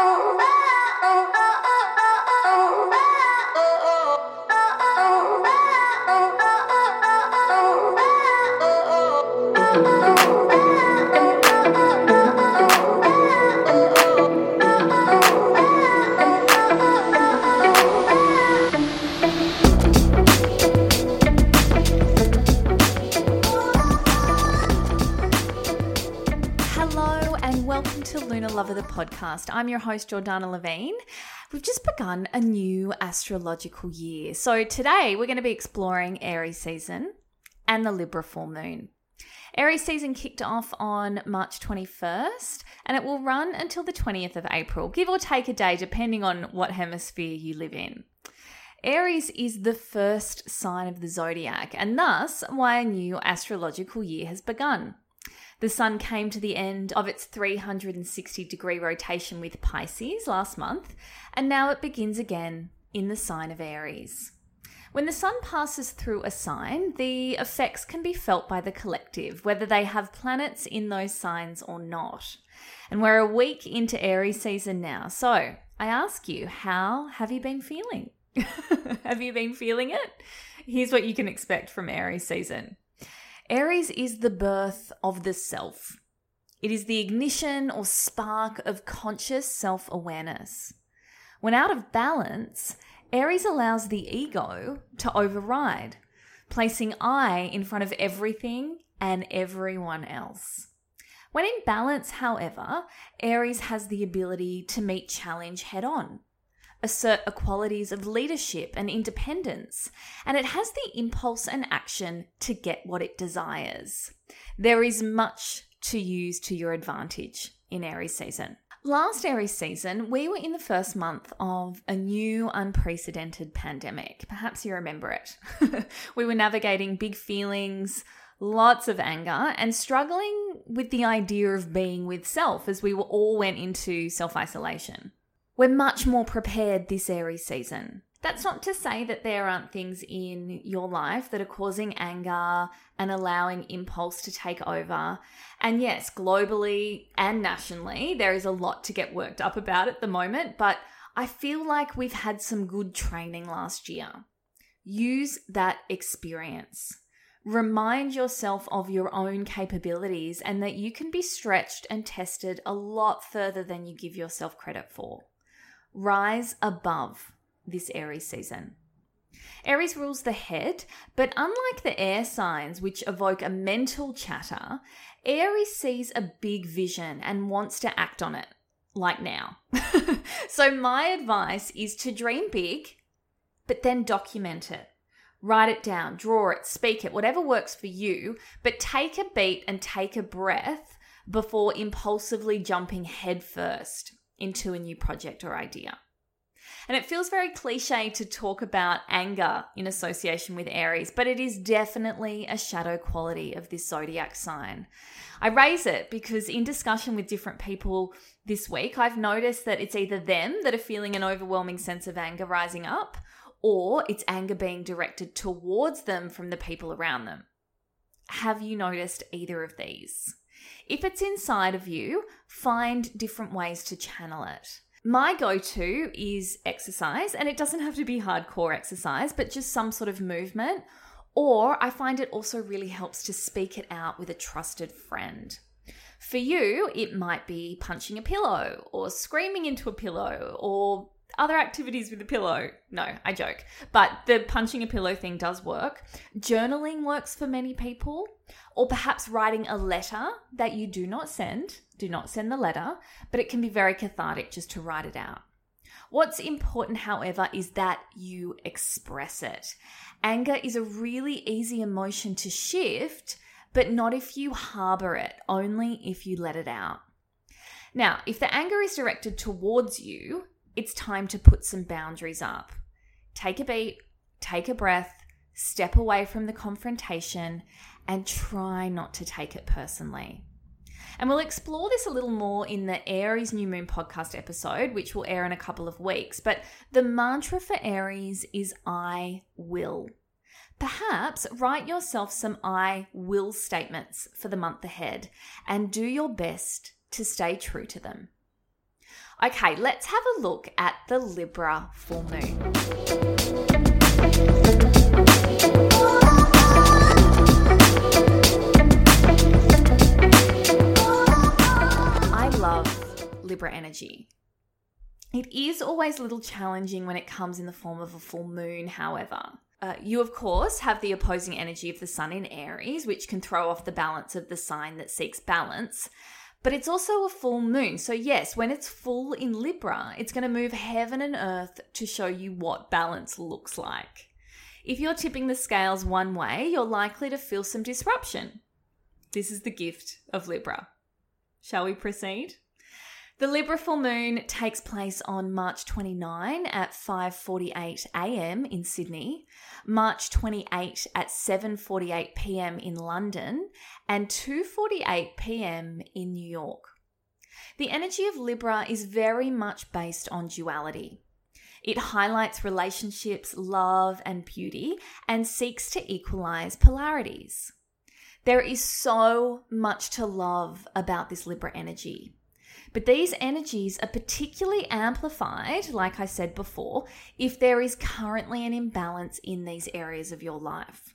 Hello podcast. I'm your host Jordana Levine. We've just begun a new astrological year. So today we're going to be exploring Aries season and the Libra full moon. Aries season kicked off on March 21st and it will run until the 20th of April, give or take a day depending on what hemisphere you live in. Aries is the first sign of the zodiac, and thus why a new astrological year has begun. The sun came to the end of its 360 degree rotation with Pisces last month, and now it begins again in the sign of Aries. When the sun passes through a sign, the effects can be felt by the collective, whether they have planets in those signs or not. And we're a week into Aries season now, so I ask you, how have you been feeling? have you been feeling it? Here's what you can expect from Aries season. Aries is the birth of the self. It is the ignition or spark of conscious self awareness. When out of balance, Aries allows the ego to override, placing I in front of everything and everyone else. When in balance, however, Aries has the ability to meet challenge head on assert qualities of leadership and independence, and it has the impulse and action to get what it desires. There is much to use to your advantage in Aries season. Last Aries season, we were in the first month of a new unprecedented pandemic. Perhaps you remember it. we were navigating big feelings, lots of anger, and struggling with the idea of being with self as we all went into self isolation. We're much more prepared this Aries season. That's not to say that there aren't things in your life that are causing anger and allowing impulse to take over. And yes, globally and nationally, there is a lot to get worked up about at the moment, but I feel like we've had some good training last year. Use that experience. Remind yourself of your own capabilities and that you can be stretched and tested a lot further than you give yourself credit for rise above this Aries season. Aries rules the head, but unlike the air signs, which evoke a mental chatter, Aries sees a big vision and wants to act on it, like now. so, my advice is to dream big, but then document it. Write it down, draw it, speak it, whatever works for you, but take a beat and take a breath before impulsively jumping headfirst into a new project or idea. And it feels very cliche to talk about anger in association with Aries, but it is definitely a shadow quality of this zodiac sign. I raise it because in discussion with different people this week, I've noticed that it's either them that are feeling an overwhelming sense of anger rising up, or it's anger being directed towards them from the people around them. Have you noticed either of these? If it's inside of you, find different ways to channel it. My go to is exercise, and it doesn't have to be hardcore exercise, but just some sort of movement. Or I find it also really helps to speak it out with a trusted friend. For you, it might be punching a pillow, or screaming into a pillow, or other activities with a pillow. No, I joke. But the punching a pillow thing does work. Journaling works for many people, or perhaps writing a letter that you do not send. Do not send the letter, but it can be very cathartic just to write it out. What's important, however, is that you express it. Anger is a really easy emotion to shift, but not if you harbor it, only if you let it out. Now, if the anger is directed towards you, it's time to put some boundaries up. Take a beat, take a breath, step away from the confrontation, and try not to take it personally. And we'll explore this a little more in the Aries New Moon podcast episode, which will air in a couple of weeks. But the mantra for Aries is I will. Perhaps write yourself some I will statements for the month ahead and do your best to stay true to them. Okay, let's have a look at the Libra full moon. I love Libra energy. It is always a little challenging when it comes in the form of a full moon, however. Uh, you, of course, have the opposing energy of the sun in Aries, which can throw off the balance of the sign that seeks balance. But it's also a full moon. So, yes, when it's full in Libra, it's going to move heaven and earth to show you what balance looks like. If you're tipping the scales one way, you're likely to feel some disruption. This is the gift of Libra. Shall we proceed? The Libra full moon takes place on March 29 at 5:48 a.m. in Sydney, March 28 at 7:48 p.m. in London, and 2:48 p.m. in New York. The energy of Libra is very much based on duality. It highlights relationships, love, and beauty and seeks to equalize polarities. There is so much to love about this Libra energy. But these energies are particularly amplified, like I said before, if there is currently an imbalance in these areas of your life.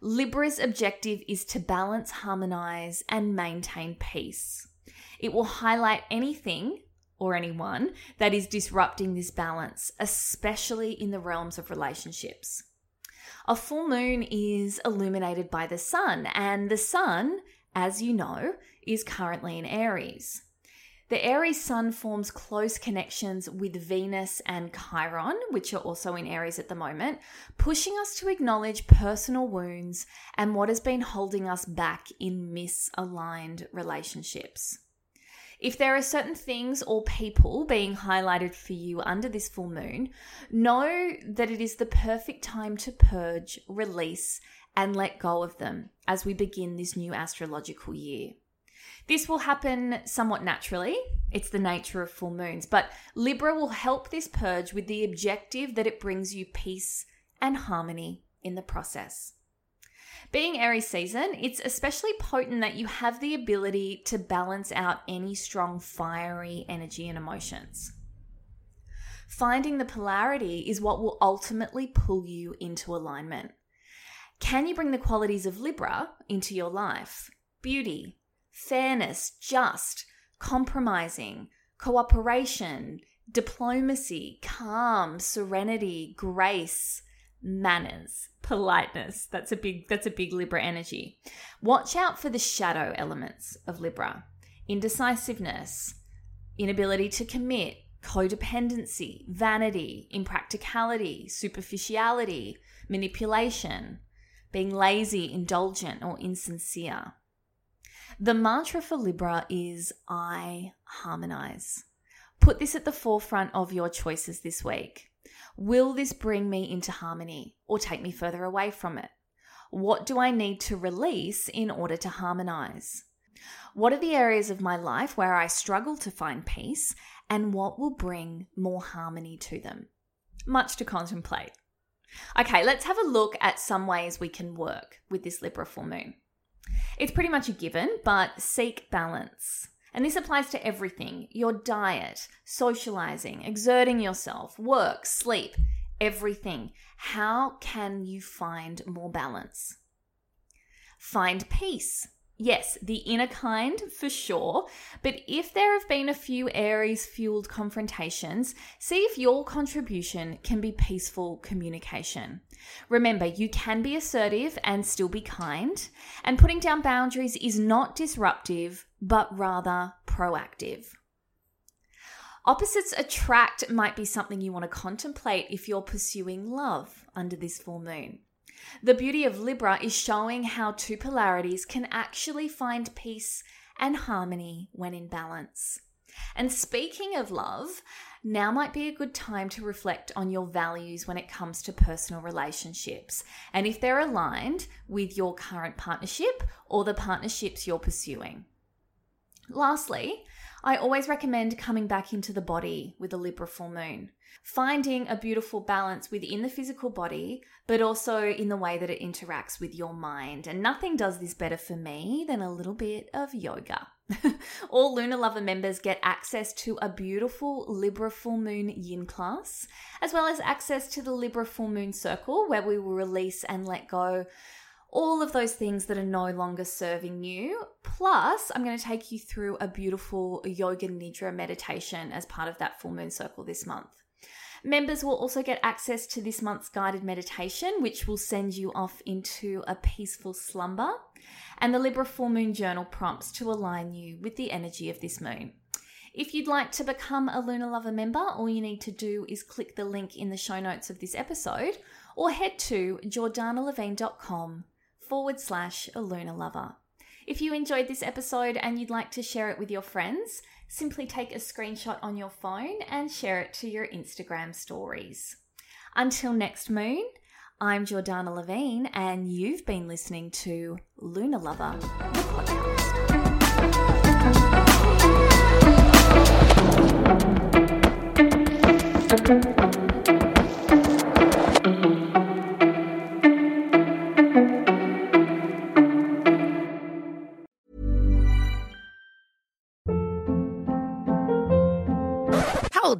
Libra's objective is to balance, harmonize, and maintain peace. It will highlight anything or anyone that is disrupting this balance, especially in the realms of relationships. A full moon is illuminated by the sun, and the sun, as you know, is currently in Aries. The Aries sun forms close connections with Venus and Chiron, which are also in Aries at the moment, pushing us to acknowledge personal wounds and what has been holding us back in misaligned relationships. If there are certain things or people being highlighted for you under this full moon, know that it is the perfect time to purge, release, and let go of them as we begin this new astrological year. This will happen somewhat naturally. It's the nature of full moons. But Libra will help this purge with the objective that it brings you peace and harmony in the process. Being Aries season, it's especially potent that you have the ability to balance out any strong fiery energy and emotions. Finding the polarity is what will ultimately pull you into alignment. Can you bring the qualities of Libra into your life? Beauty, fairness, just, compromising, cooperation, diplomacy, calm, serenity, grace, manners, politeness. That's a big that's a big Libra energy. Watch out for the shadow elements of Libra. Indecisiveness, inability to commit, codependency, vanity, impracticality, superficiality, manipulation, being lazy, indulgent, or insincere. The mantra for Libra is I harmonize. Put this at the forefront of your choices this week. Will this bring me into harmony or take me further away from it? What do I need to release in order to harmonize? What are the areas of my life where I struggle to find peace and what will bring more harmony to them? Much to contemplate. Okay, let's have a look at some ways we can work with this Libra full moon. It's pretty much a given, but seek balance. And this applies to everything your diet, socializing, exerting yourself, work, sleep, everything. How can you find more balance? Find peace. Yes, the inner kind for sure, but if there have been a few Aries fueled confrontations, see if your contribution can be peaceful communication. Remember, you can be assertive and still be kind, and putting down boundaries is not disruptive, but rather proactive. Opposites attract might be something you want to contemplate if you're pursuing love under this full moon. The beauty of Libra is showing how two polarities can actually find peace and harmony when in balance. And speaking of love, now might be a good time to reflect on your values when it comes to personal relationships and if they're aligned with your current partnership or the partnerships you're pursuing. Lastly, I always recommend coming back into the body with a Libra full moon, finding a beautiful balance within the physical body, but also in the way that it interacts with your mind. And nothing does this better for me than a little bit of yoga. All Lunar Lover members get access to a beautiful Libra full moon yin class, as well as access to the Libra full moon circle, where we will release and let go all of those things that are no longer serving you. Plus, I'm going to take you through a beautiful yoga nidra meditation as part of that full moon circle this month. Members will also get access to this month's guided meditation, which will send you off into a peaceful slumber, and the Libra full moon journal prompts to align you with the energy of this moon. If you'd like to become a Lunar Lover member, all you need to do is click the link in the show notes of this episode or head to jordanalevine.com forward slash a lunar lover. If you enjoyed this episode and you'd like to share it with your friends, simply take a screenshot on your phone and share it to your Instagram stories. Until next moon, I'm Jordana Levine, and you've been listening to Lunar Lover,